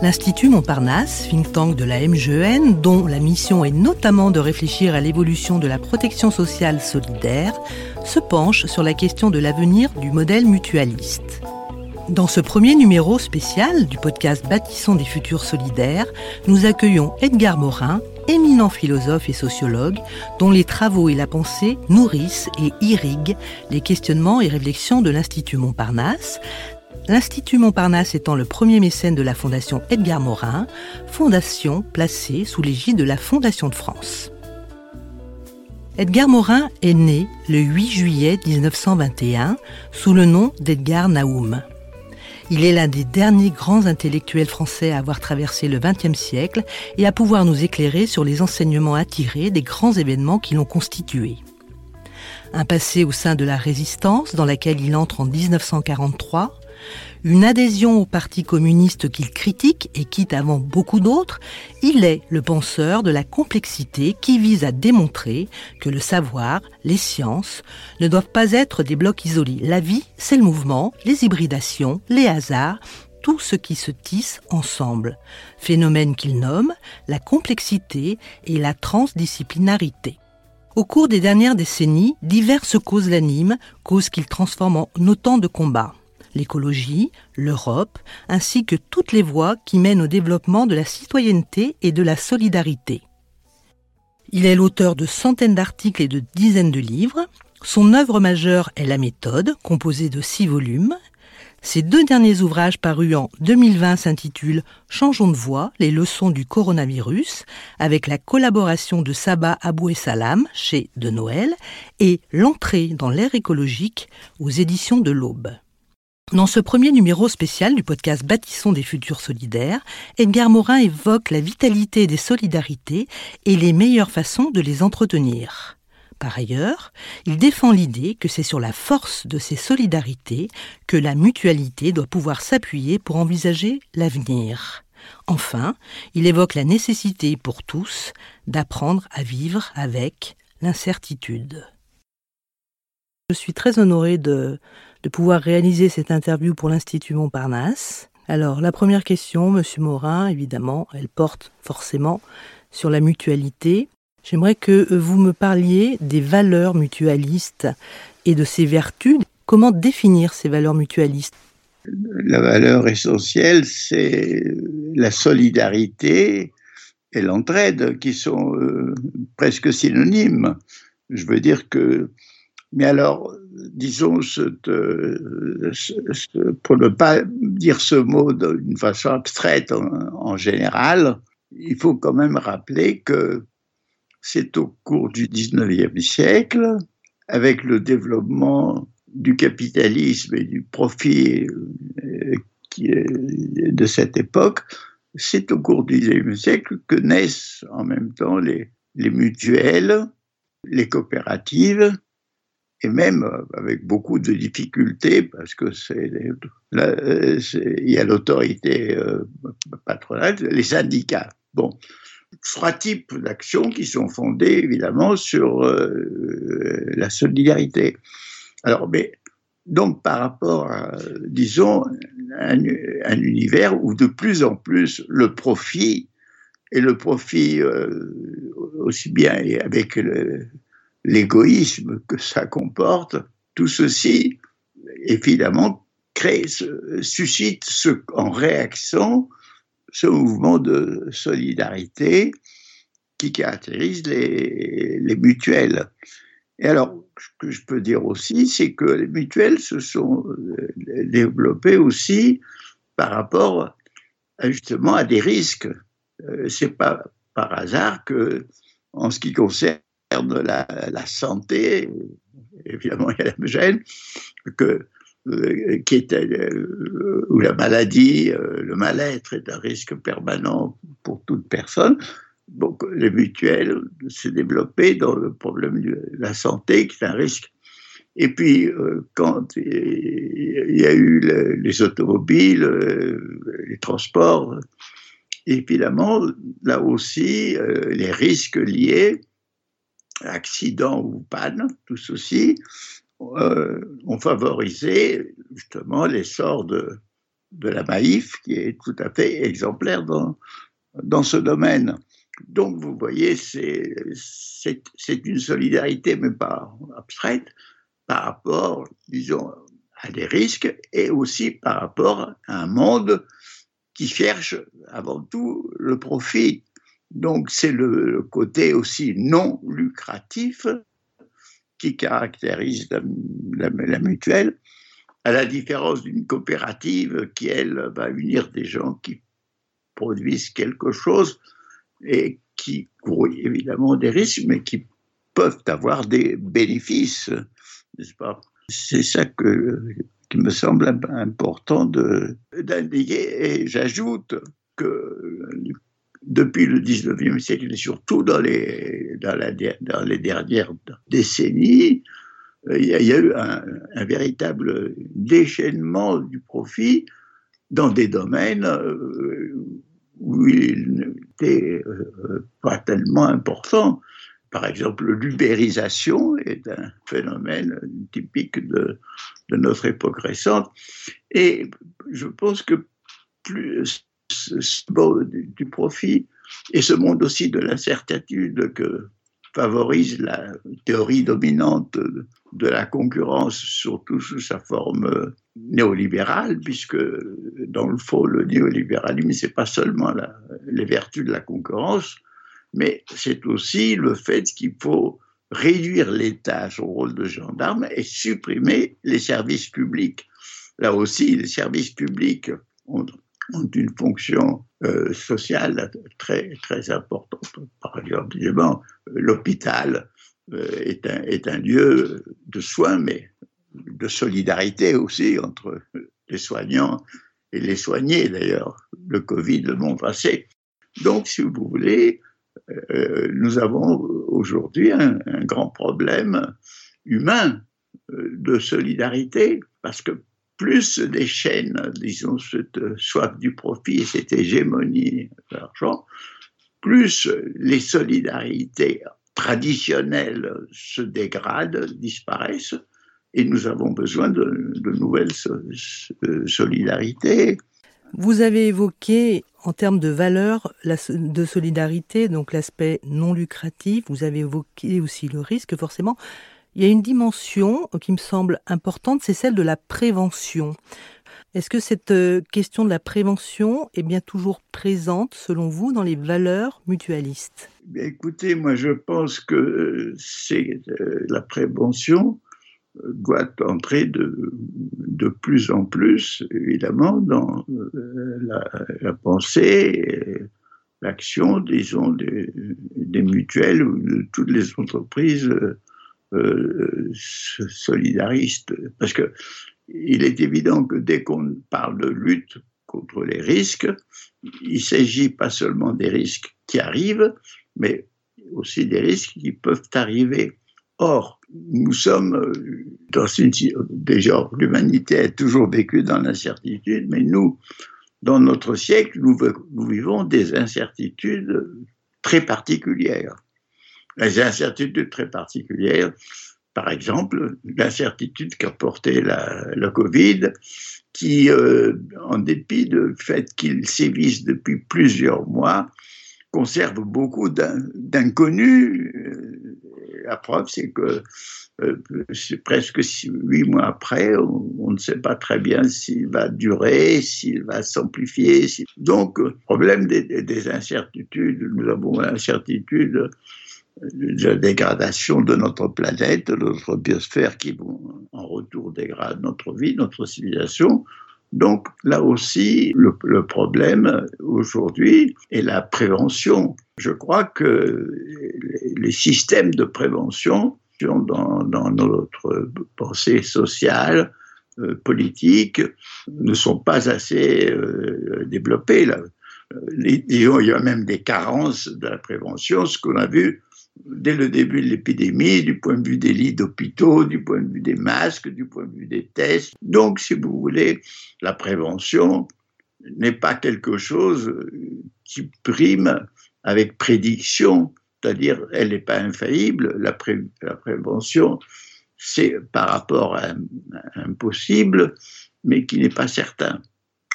L'Institut Montparnasse, think tank de la MGEN, dont la mission est notamment de réfléchir à l'évolution de la protection sociale solidaire, se penche sur la question de l'avenir du modèle mutualiste. Dans ce premier numéro spécial du podcast Bâtissons des futurs solidaires, nous accueillons Edgar Morin, éminent philosophe et sociologue, dont les travaux et la pensée nourrissent et irriguent les questionnements et réflexions de l'Institut Montparnasse, l'Institut Montparnasse étant le premier mécène de la Fondation Edgar Morin, fondation placée sous l'égide de la Fondation de France. Edgar Morin est né le 8 juillet 1921 sous le nom d'Edgar Naoum. Il est l'un des derniers grands intellectuels français à avoir traversé le XXe siècle et à pouvoir nous éclairer sur les enseignements attirés des grands événements qui l'ont constitué. Un passé au sein de la résistance dans laquelle il entre en 1943, une adhésion au Parti communiste qu'il critique et quitte avant beaucoup d'autres, il est le penseur de la complexité qui vise à démontrer que le savoir, les sciences, ne doivent pas être des blocs isolés. La vie, c'est le mouvement, les hybridations, les hasards, tout ce qui se tisse ensemble. Phénomène qu'il nomme la complexité et la transdisciplinarité. Au cours des dernières décennies, diverses causes l'animent, causes qu'il transforme en autant de combats l'écologie, l'Europe, ainsi que toutes les voies qui mènent au développement de la citoyenneté et de la solidarité. Il est l'auteur de centaines d'articles et de dizaines de livres. Son œuvre majeure est La méthode, composée de six volumes. Ses deux derniers ouvrages parus en 2020 s'intitulent Changeons de voie, les leçons du coronavirus, avec la collaboration de Saba Abou Salam chez De Noël, et L'entrée dans l'ère écologique aux éditions de l'Aube. Dans ce premier numéro spécial du podcast Bâtissons des futurs solidaires, Edgar Morin évoque la vitalité des solidarités et les meilleures façons de les entretenir. Par ailleurs, il défend l'idée que c'est sur la force de ces solidarités que la mutualité doit pouvoir s'appuyer pour envisager l'avenir. Enfin, il évoque la nécessité pour tous d'apprendre à vivre avec l'incertitude. Je suis très honoré de de pouvoir réaliser cette interview pour l'Institut Montparnasse. Alors, la première question, Monsieur Morin, évidemment, elle porte forcément sur la mutualité. J'aimerais que vous me parliez des valeurs mutualistes et de ses vertus. Comment définir ces valeurs mutualistes? La valeur essentielle, c'est la solidarité et l'entraide qui sont euh, presque synonymes. Je veux dire que mais alors, disons, pour ne pas dire ce mot d'une façon abstraite en, général, il faut quand même rappeler que c'est au cours du 19e siècle, avec le développement du capitalisme et du profit euh, de cette époque, c'est au cours du 19e siècle que naissent en même temps les mutuelles, les coopératives, et même euh, avec beaucoup de difficultés parce que c'est il y a l'autorité euh, patronale, les syndicats. Bon, trois types d'actions qui sont fondées évidemment sur euh, la solidarité. Alors, mais donc par rapport à, disons, un, univers où de plus en plus le profit et le profit aussi bien avec le, l'égoïsme que ça comporte, tout ceci, évidemment, crée, suscite en réaction ce mouvement de solidarité qui caractérise les, les mutuelles. Et alors, ce que je peux dire aussi, c'est que les mutuelles se sont euh, développées aussi par rapport justement à des risques. Euh, c'est pas par hasard que, en ce qui concerne la, la santé, évidemment il y a la gêne, que, euh, qui est, euh, où la maladie, euh, le mal-être est un risque permanent pour toute personne. Donc les mutuelles s'est développé dans le problème de la santé, qui est un risque. Et puis, quand il y a eu les automobiles, les transports, évidemment, là aussi, les risques liés accident ou panne, tout ceci, euh, ont favorisé justement l'essor de, de la Maïf, qui est tout à fait exemplaire dans, dans ce domaine. Donc, vous voyez, c'est une solidarité, mais pas abstraite, par rapport, disons, à des risques et aussi par rapport à un monde qui cherche avant tout le profit. Donc, c'est le côté aussi non lucratif qui caractérise la, mutuelle, à la différence d'une coopérative qui, elle, va unir des gens qui produisent quelque chose et qui courent évidemment des risques, mais qui peuvent avoir des bénéfices, n'est-ce pas? C'est ça que, qui me semble important d'indiquer. Et j'ajoute que depuis le 19e siècle et surtout dans les, dans, les dernières décennies, euh, il y, a, eu un, véritable déchaînement du profit dans des domaines euh, où il n'était euh, pas tellement important. Par exemple, l'ubérisation est un phénomène typique de, de notre époque récente. Et je pense que plus ce monde du profit et ce monde aussi de l'incertitude que favorise la théorie dominante de la concurrence, surtout sous sa forme néolibérale, puisque dans le fond, le néolibéralisme, c'est pas seulement les vertus de la concurrence, mais c'est aussi le fait qu'il faut réduire l'État à son rôle de gendarme et supprimer les services publics. Là aussi, les services publics ont ont une fonction euh, sociale très, très importante. Par exemple, l'hôpital euh, est, un, est un lieu de soins, mais de solidarité aussi entre les soignants et les soignés. D'ailleurs, le Covid le montre assez. Donc, si vous voulez, euh, nous avons aujourd'hui un, un, grand problème humain de solidarité parce que plus des chaînes, disons, cette soif du profit et cette hégémonie de l'argent, plus les solidarités traditionnelles se dégradent, disparaissent, et nous avons besoin de, nouvelles solidarités. Vous avez évoqué en termes de valeur de solidarité, donc l'aspect non lucratif, vous avez évoqué aussi le risque forcément. Il y a une dimension qui me semble importante, c'est celle de la prévention. Est-ce que cette euh, question de la prévention est bien toujours présente, selon vous, dans les valeurs mutualistes? Écoutez, moi je pense que euh, c'est euh, la prévention doit entrer de, de plus en plus, évidemment, dans la, pensée, l'action, disons, des, mutuelles ou de toutes les entreprises euh, solidariste, parce que il est évident que dès qu'on parle de lutte contre les risques, il s'agit pas seulement des risques qui arrivent, mais aussi des risques qui peuvent arriver. Or, nous sommes euh, dans une déjà l'humanité a toujours vécu dans l'incertitude, mais nous, dans notre siècle, nous vivons des incertitudes très particulières les incertitudes très particulières. Par exemple, l'incertitude qu'a porté la, la, Covid, qui, euh, en dépit du fait qu'il sévisse depuis plusieurs mois, conserve beaucoup d'inconnus. Euh, la preuve, c'est que euh, presque huit mois après, on, ne sait pas très bien s'il va durer, s'il va s'amplifier. Donc, problème des, des, incertitudes, nous avons l'incertitude la dégradation de notre planète, de notre biosphère qui en retour dégrade notre vie, notre civilisation. Donc là aussi, le, problème aujourd'hui est la prévention. Je crois que les systèmes de prévention dans, notre pensée sociale, euh, politique, ne sont pas assez euh, développés. Les, disons, il y a même des carences de la prévention, ce qu'on a vu dès le début de l'épidémie, du point de vue des lits d'hôpitaux, du point de vue des masques, du point de vue des tests. Donc, si vous voulez, la prévention n'est pas quelque chose qui prime avec prédiction, c'est-à-dire elle n'est pas infaillible. La, prévention, c'est par rapport à un, possible, mais qui n'est pas certain.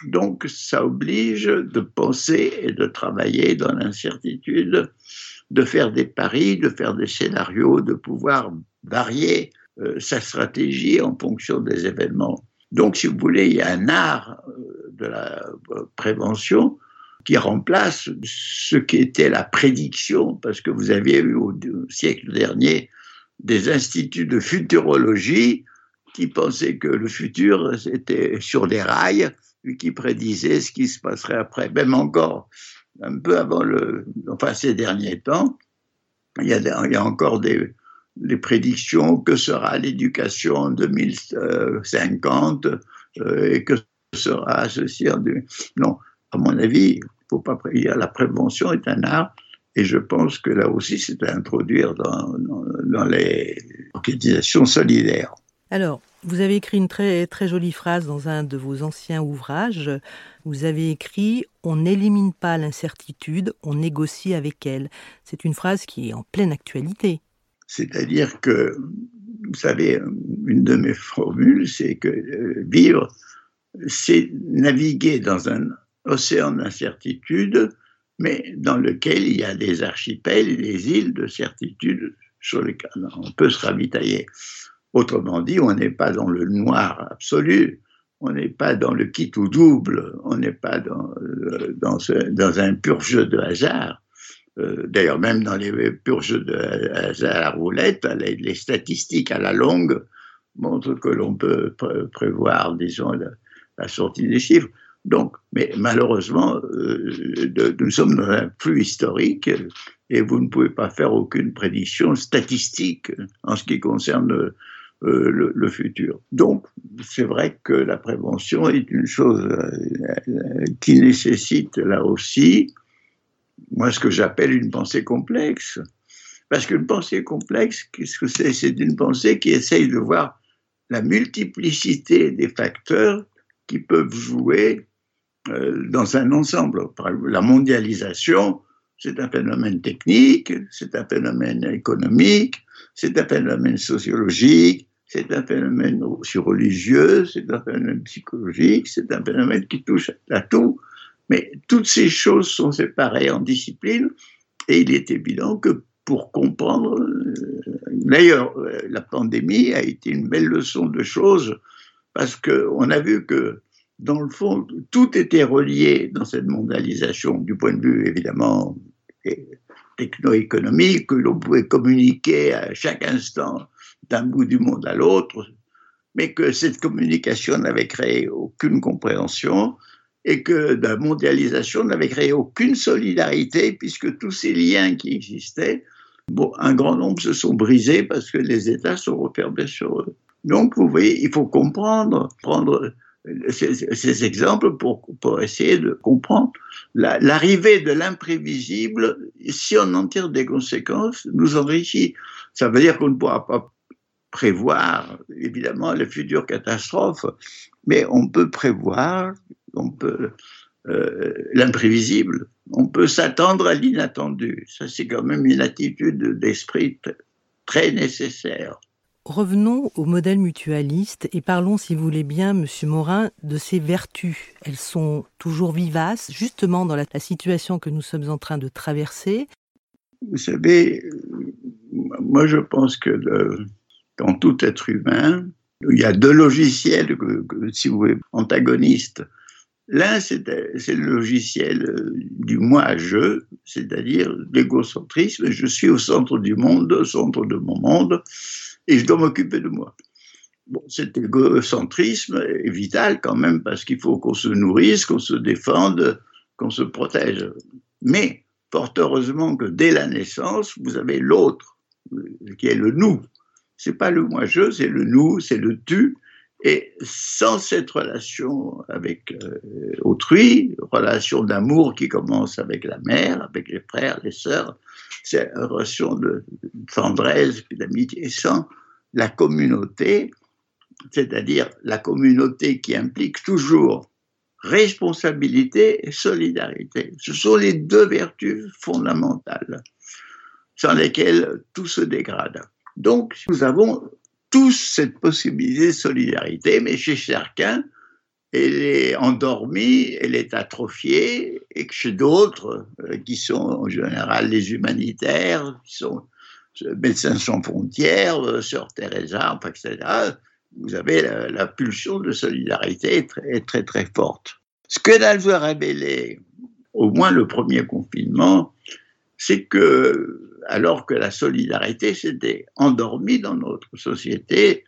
Donc, ça oblige de penser et de travailler dans l'incertitude, de faire des paris, de faire des scénarios, de pouvoir varier euh, sa stratégie en fonction des événements. Donc, si vous voulez, il y a un art euh, de la euh, prévention qui remplace ce qui était la prédiction, parce que vous aviez eu au siècle dernier des instituts de futurologie qui pensaient que le futur était sur les rails et qui prédisaient ce qui se passerait après. Même encore, un peu avant le, enfin ces derniers temps, il y a, encore des, prédictions que sera l'éducation en 2050 euh, et que sera ceci en Non, à mon avis, faut pas la prévention est un art et je pense que là aussi c'est à introduire dans, dans les organisations solidaires. Alors, vous avez écrit une très, très jolie phrase dans un de vos anciens ouvrages. Vous avez écrit On n'élimine pas l'incertitude, on négocie avec elle. C'est une phrase qui est en pleine actualité. C'est-à-dire que, vous savez, une de mes formules, c'est que euh, vivre, c'est naviguer dans un océan d'incertitude, mais dans lequel il y a des archipels des îles de certitude sur lesquelles on peut se ravitailler. Autrement dit, on n'est pas dans le noir absolu, on n'est pas dans le kit ou double, on n'est pas dans, euh, dans, un pur jeu de hasard. Euh, d'ailleurs, même dans les purs jeux de hasard à roulette, les, statistiques à la longue montrent que l'on peut prévoir, disons, la, sortie des chiffres. Donc, mais malheureusement, euh, nous sommes dans un flux historique et vous ne pouvez pas faire aucune prédiction statistique en ce qui concerne euh, le, futur. Donc, c'est vrai que la prévention est une chose euh, qui nécessite là aussi, moi, ce que j'appelle une pensée complexe. Parce qu'une pensée complexe, qu'est-ce que c'est? C'est une pensée qui essaye de voir la multiplicité des facteurs qui peuvent jouer euh, dans un ensemble. La mondialisation, c'est un phénomène technique, c'est un phénomène économique, c'est un phénomène sociologique, c'est un phénomène aussi religieux, c'est un phénomène psychologique, c'est un phénomène qui touche à tout. Mais toutes ces choses sont séparées en disciplines et il est évident que pour comprendre, euh, d'ailleurs, euh, la pandémie a été une belle leçon de choses parce qu'on a vu que dans le fond, tout était relié dans cette mondialisation, du point de vue évidemment techno-économique, que l'on pouvait communiquer à chaque instant d'un bout du monde à l'autre, mais que cette communication n'avait créé aucune compréhension et que la mondialisation n'avait créé aucune solidarité puisque tous ces liens qui existaient, bon, un grand nombre se sont brisés parce que les États sont refermés sur eux. Donc, vous voyez, il faut comprendre, prendre ces, exemples pour, pour, essayer de comprendre l'arrivée de l'imprévisible. Si on en tire des conséquences, nous enrichit. Ça veut dire qu'on ne pourra pas prévoir, évidemment, les futures catastrophes, mais on peut prévoir, on peut euh, l'imprévisible, on peut s'attendre à l'inattendu. Ça, c'est quand même une attitude d'esprit très nécessaire. Revenons au modèle mutualiste et parlons, si vous voulez bien, Monsieur Morin, de ses vertus. Elles sont toujours vivaces, justement dans la, la situation que nous sommes en train de traverser. Vous savez, moi je pense que le, dans tout être humain, il y a deux logiciels, si vous voulez, antagonistes. L'un, c'est le logiciel euh, du moi-je, c'est-à-dire l'égocentrisme. Je suis au centre du monde, au centre de mon monde, et je dois m'occuper de moi. Bon, cet égocentrisme est vital quand même parce qu'il faut qu'on se nourrisse, qu'on se défende, qu'on se protège. Mais, fort heureusement que dès la naissance, vous avez l'autre, qui est le nous, c'est pas le moi-je, c'est le nous, c'est le tu. Et sans cette relation avec euh, autrui, relation d'amour qui commence avec la mère, avec les frères, les sœurs, c'est une relation de, tendresse, d'amitié, sans la communauté, c'est-à-dire la communauté qui implique toujours responsabilité et solidarité. Ce sont les deux vertus fondamentales sans lesquelles tout se dégrade. Donc, nous avons tous cette possibilité de solidarité, mais chez chacun, elle est endormie, elle est atrophiée, et que chez d'autres, euh, qui sont en général les humanitaires, qui sont euh, Médecins sans frontières, euh, Sœur Teresa, etc., vous avez la, pulsion de solidarité très, très, très forte. Ce que nous a révélé, au moins le premier confinement, c'est que, alors que la solidarité s'était endormie dans notre société,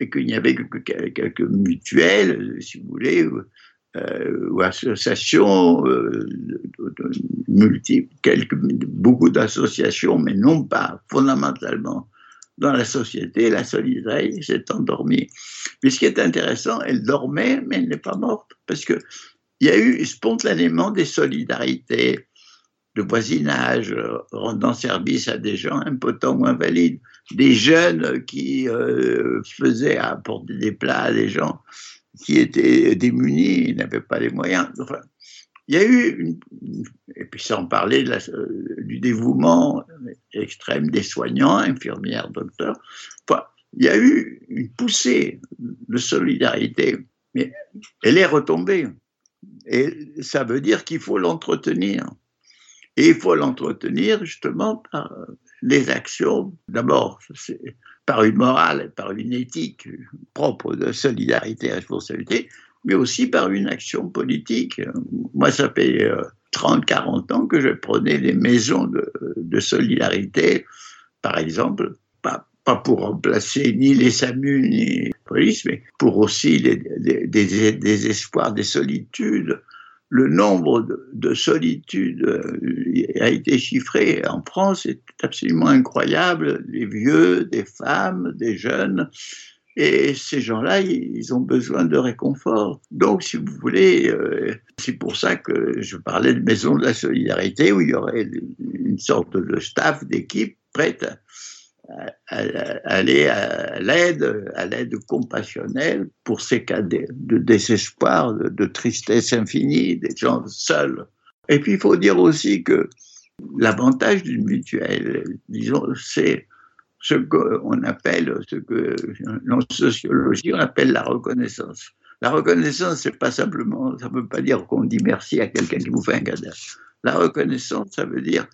et qu'il n'y avait que quelques mutuelles, si vous voulez, ou, euh, associations euh, multiples, quelques, beaucoup d'associations, mais non pas fondamentalement dans la société, la solidarité s'est endormie. Mais ce qui est intéressant, elle dormait, mais elle n'est pas morte, parce qu'il y a eu spontanément des solidarités de voisinage, euh, rendant service à des gens impotents ou invalides, des jeunes qui euh, faisaient apporter des plats à des gens qui étaient démunis, n'avaient pas les moyens. Enfin, il y a eu, et puis sans parler euh, du dévouement extrême des soignants, infirmières, docteurs, enfin, il y a eu une poussée de solidarité, mais elle est retombée. Et ça veut dire qu'il faut l'entretenir. Et il faut l'entretenir justement par les actions, d'abord par une morale, par une éthique propre de solidarité et responsabilité, mais aussi par une action politique. Moi, ça fait 30, euh, 40 ans que je prenais les maisons de, solidarité, par exemple, pas, pour remplacer ni les SAMU ni les polices, mais pour aussi des, des espoirs, des solitudes le nombre de, solitudes euh, a été chiffré en France, c'est absolument incroyable. Des vieux, des femmes, des jeunes. Et ces gens-là, ils ont besoin de réconfort. Donc, si vous voulez, euh, c'est pour ça que je parlais de maison de la solidarité, où il y aurait une sorte de staff, d'équipe prête aller à l'aide, à l'aide compassionnelle pour ces cas de, désespoir, de, tristesse infinie, des gens seuls. Et puis il faut dire aussi que l'avantage d'une mutuelle, disons, c'est ce qu'on appelle, ce que en sociologie on appelle la reconnaissance. La reconnaissance, c'est pas simplement, ça ne veut pas dire qu'on dit merci à quelqu'un qui vous fait un cadeau. La reconnaissance, ça veut dire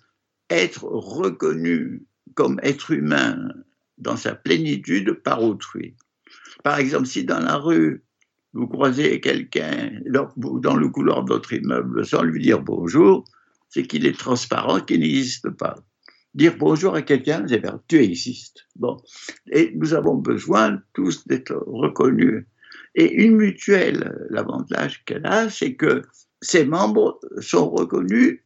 être reconnu comme être humain dans sa plénitude par autrui. Par exemple, si dans la rue, vous croisez quelqu'un dans le couloir de votre immeuble sans lui dire bonjour, c'est qu'il est transparent, qu'il n'existe pas. Dire bonjour à quelqu'un, c'est dire tu existes. Bon. Et nous avons besoin tous d'être reconnus. Et une mutuelle, l'avantage qu'elle a, c'est que ses membres sont reconnus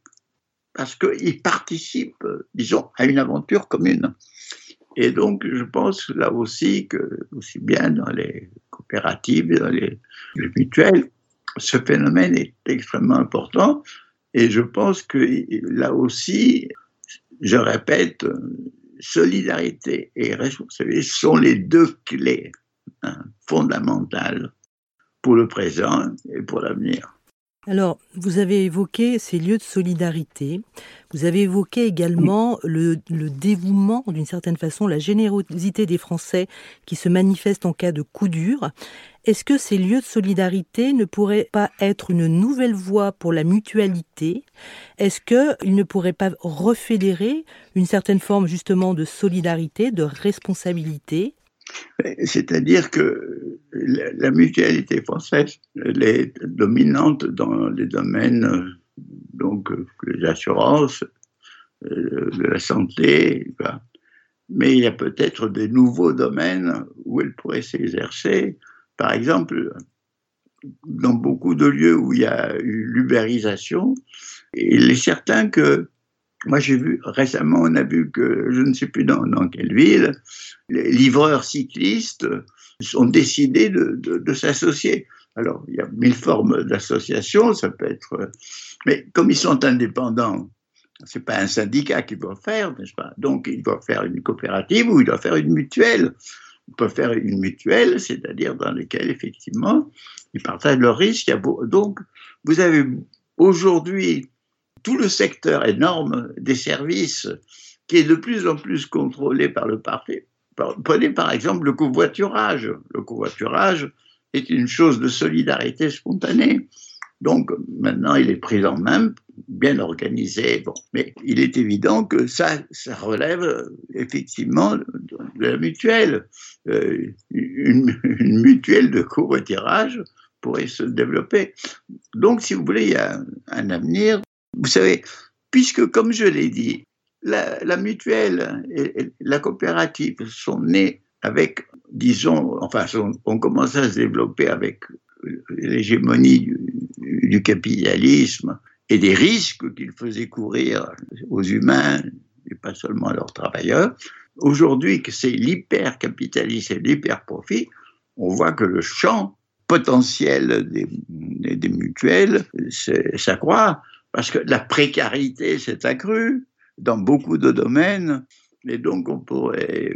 parce qu'ils participent, disons, à une aventure commune. Et donc, je pense là aussi que, aussi bien dans les coopératives, dans les, mutuelles, ce phénomène est extrêmement important. Et je pense que là aussi, je répète, solidarité et responsabilité sont les deux clés hein, fondamentales pour le présent et pour l'avenir. Alors, vous avez évoqué ces lieux de solidarité. Vous avez évoqué également le, dévouement, d'une certaine façon, la générosité des Français qui se manifeste en cas de coup dur. Est-ce que ces lieux de solidarité ne pourraient pas être une nouvelle voie pour la mutualité? Est-ce qu'ils ne pourraient pas refédérer une certaine forme justement de solidarité, de responsabilité? C'est-à-dire que la mutualité française, elle est dominante dans les domaines donc les assurances, euh, la santé, mais il y a peut-être des nouveaux domaines où elle pourrait s'exercer. Par exemple, dans beaucoup de lieux où il y a eu l'ubérisation, il est certain que moi, j'ai vu récemment, on a vu que je ne sais plus dans, quelle ville, les livreurs cyclistes ont décidé de, s'associer. Alors, il y a mille formes d'association, ça peut être. Mais comme ils sont indépendants, c'est pas un syndicat qui doit faire, n'est-ce pas? Donc, ils doivent faire une coopérative ou ils doivent faire une mutuelle. Ils peuvent faire une mutuelle, c'est-à-dire dans laquelle, effectivement, ils partagent leurs risques. Donc, vous avez aujourd'hui tout le secteur énorme des services qui est de plus en plus contrôlé par le parti. Prenez par exemple le covoiturage. Le covoiturage est une chose de solidarité spontanée. Donc maintenant, il est pris en main, bien organisé. Bon, mais il est évident que ça, ça relève effectivement de la mutuelle. Euh, une, mutuelle de covoiturage pourrait se développer. Donc, si vous voulez, il y a un avenir. Vous savez, puisque, comme je l'ai dit, la, mutuelle et, la coopérative sont nées avec, disons, enfin, ont commencé à se développer avec l'hégémonie du, capitalisme et des risques qu'il faisait courir aux humains et pas seulement à leurs travailleurs. Aujourd'hui, que c'est l'hyper-capitalisme et l'hyper-profit, on voit que le champ potentiel des mutuelles s'accroît parce que la précarité s'est accrue dans beaucoup de domaines et donc on pourrait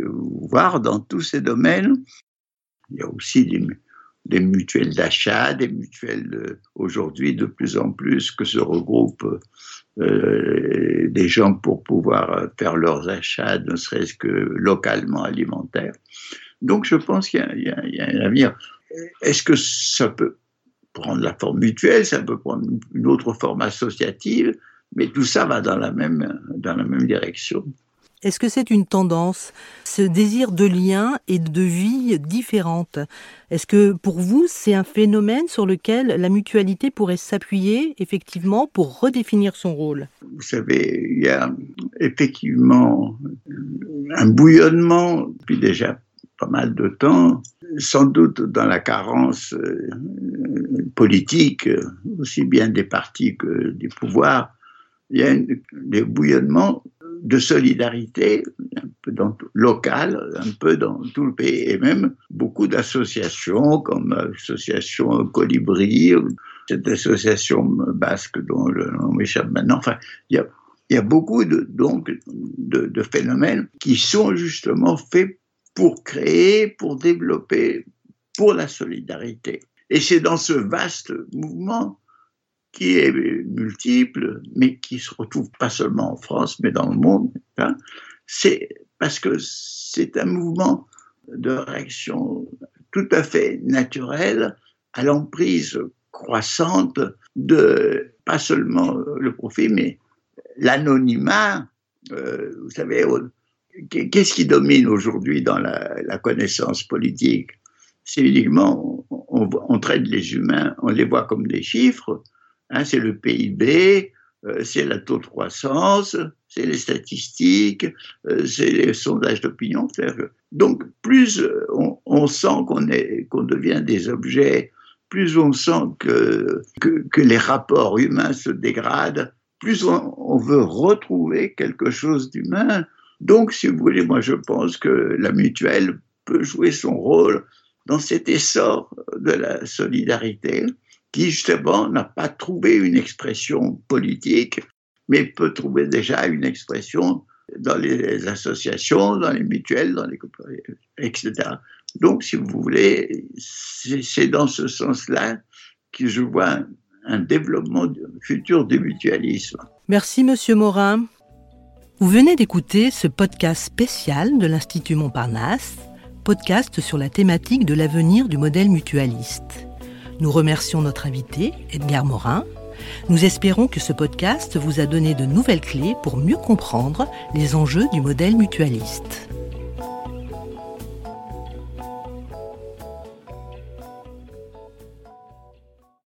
voir dans tous ces domaines, il y a aussi des, mutuelles d'achat, des mutuelles aujourd'hui de plus en plus que se regroupent euh, des gens pour pouvoir faire leurs achats, ne serait-ce que localement alimentaires. Donc je pense qu'il y, a un avenir. Est-ce que ça peut prendre la forme mutuelle, ça peut prendre une autre forme associative, mais tout ça va dans la même, dans la même direction. Est-ce que c'est une tendance, ce désir de lien et de vie différente? Est-ce que pour vous, c'est un phénomène sur lequel la mutualité pourrait s'appuyer effectivement pour redéfinir son rôle? Vous savez, il y a effectivement un bouillonnement depuis déjà pas mal de temps, sans doute dans la carence euh, politique, aussi bien des partis que des pouvoirs, il y a des bouillonnements de solidarité, un peu dans local, un peu dans tout le pays, et même beaucoup d'associations comme l'association Colibri, cette association basque dont le nom m'échappe maintenant. Enfin, il y a, beaucoup de phénomènes qui sont justement faits pour créer, pour développer, pour la solidarité. Et c'est dans ce vaste mouvement qui est multiple, mais qui se retrouve pas seulement en France, mais dans le monde. Hein. c'est parce que c'est un mouvement de réaction tout à fait naturel à l'emprise croissante de pas seulement le profit, mais l'anonymat. Euh, vous savez, qu'est-ce qui domine aujourd'hui dans la, connaissance politique? C'est uniquement, on, traite les humains, on les voit comme des chiffres, Hein, c'est le PIB, euh, c'est la taux de croissance, c'est les statistiques, euh, c'est les sondages d'opinion. Donc, plus on, sent qu'on qu'on devient des objets, plus on sent que, que, les rapports humains se dégradent, plus on veut retrouver quelque chose d'humain. Donc, si vous voulez, moi je pense que la mutuelle peut jouer son rôle dans cet essor de la solidarité qui justement n'a pas trouvé une expression politique, mais peut trouver déjà une expression dans les associations, dans les mutuelles, dans les etc. Donc, si vous voulez, c'est dans ce sens-là que je vois un développement futur du mutualisme. Merci, Monsieur Morin. Vous venez d'écouter ce podcast spécial de l'Institut Montparnasse, podcast sur la thématique de l'avenir du modèle mutualiste. Nous remercions notre invité, Edgar Morin. Nous espérons que ce podcast vous a donné de nouvelles clés pour mieux comprendre les enjeux du modèle mutualiste.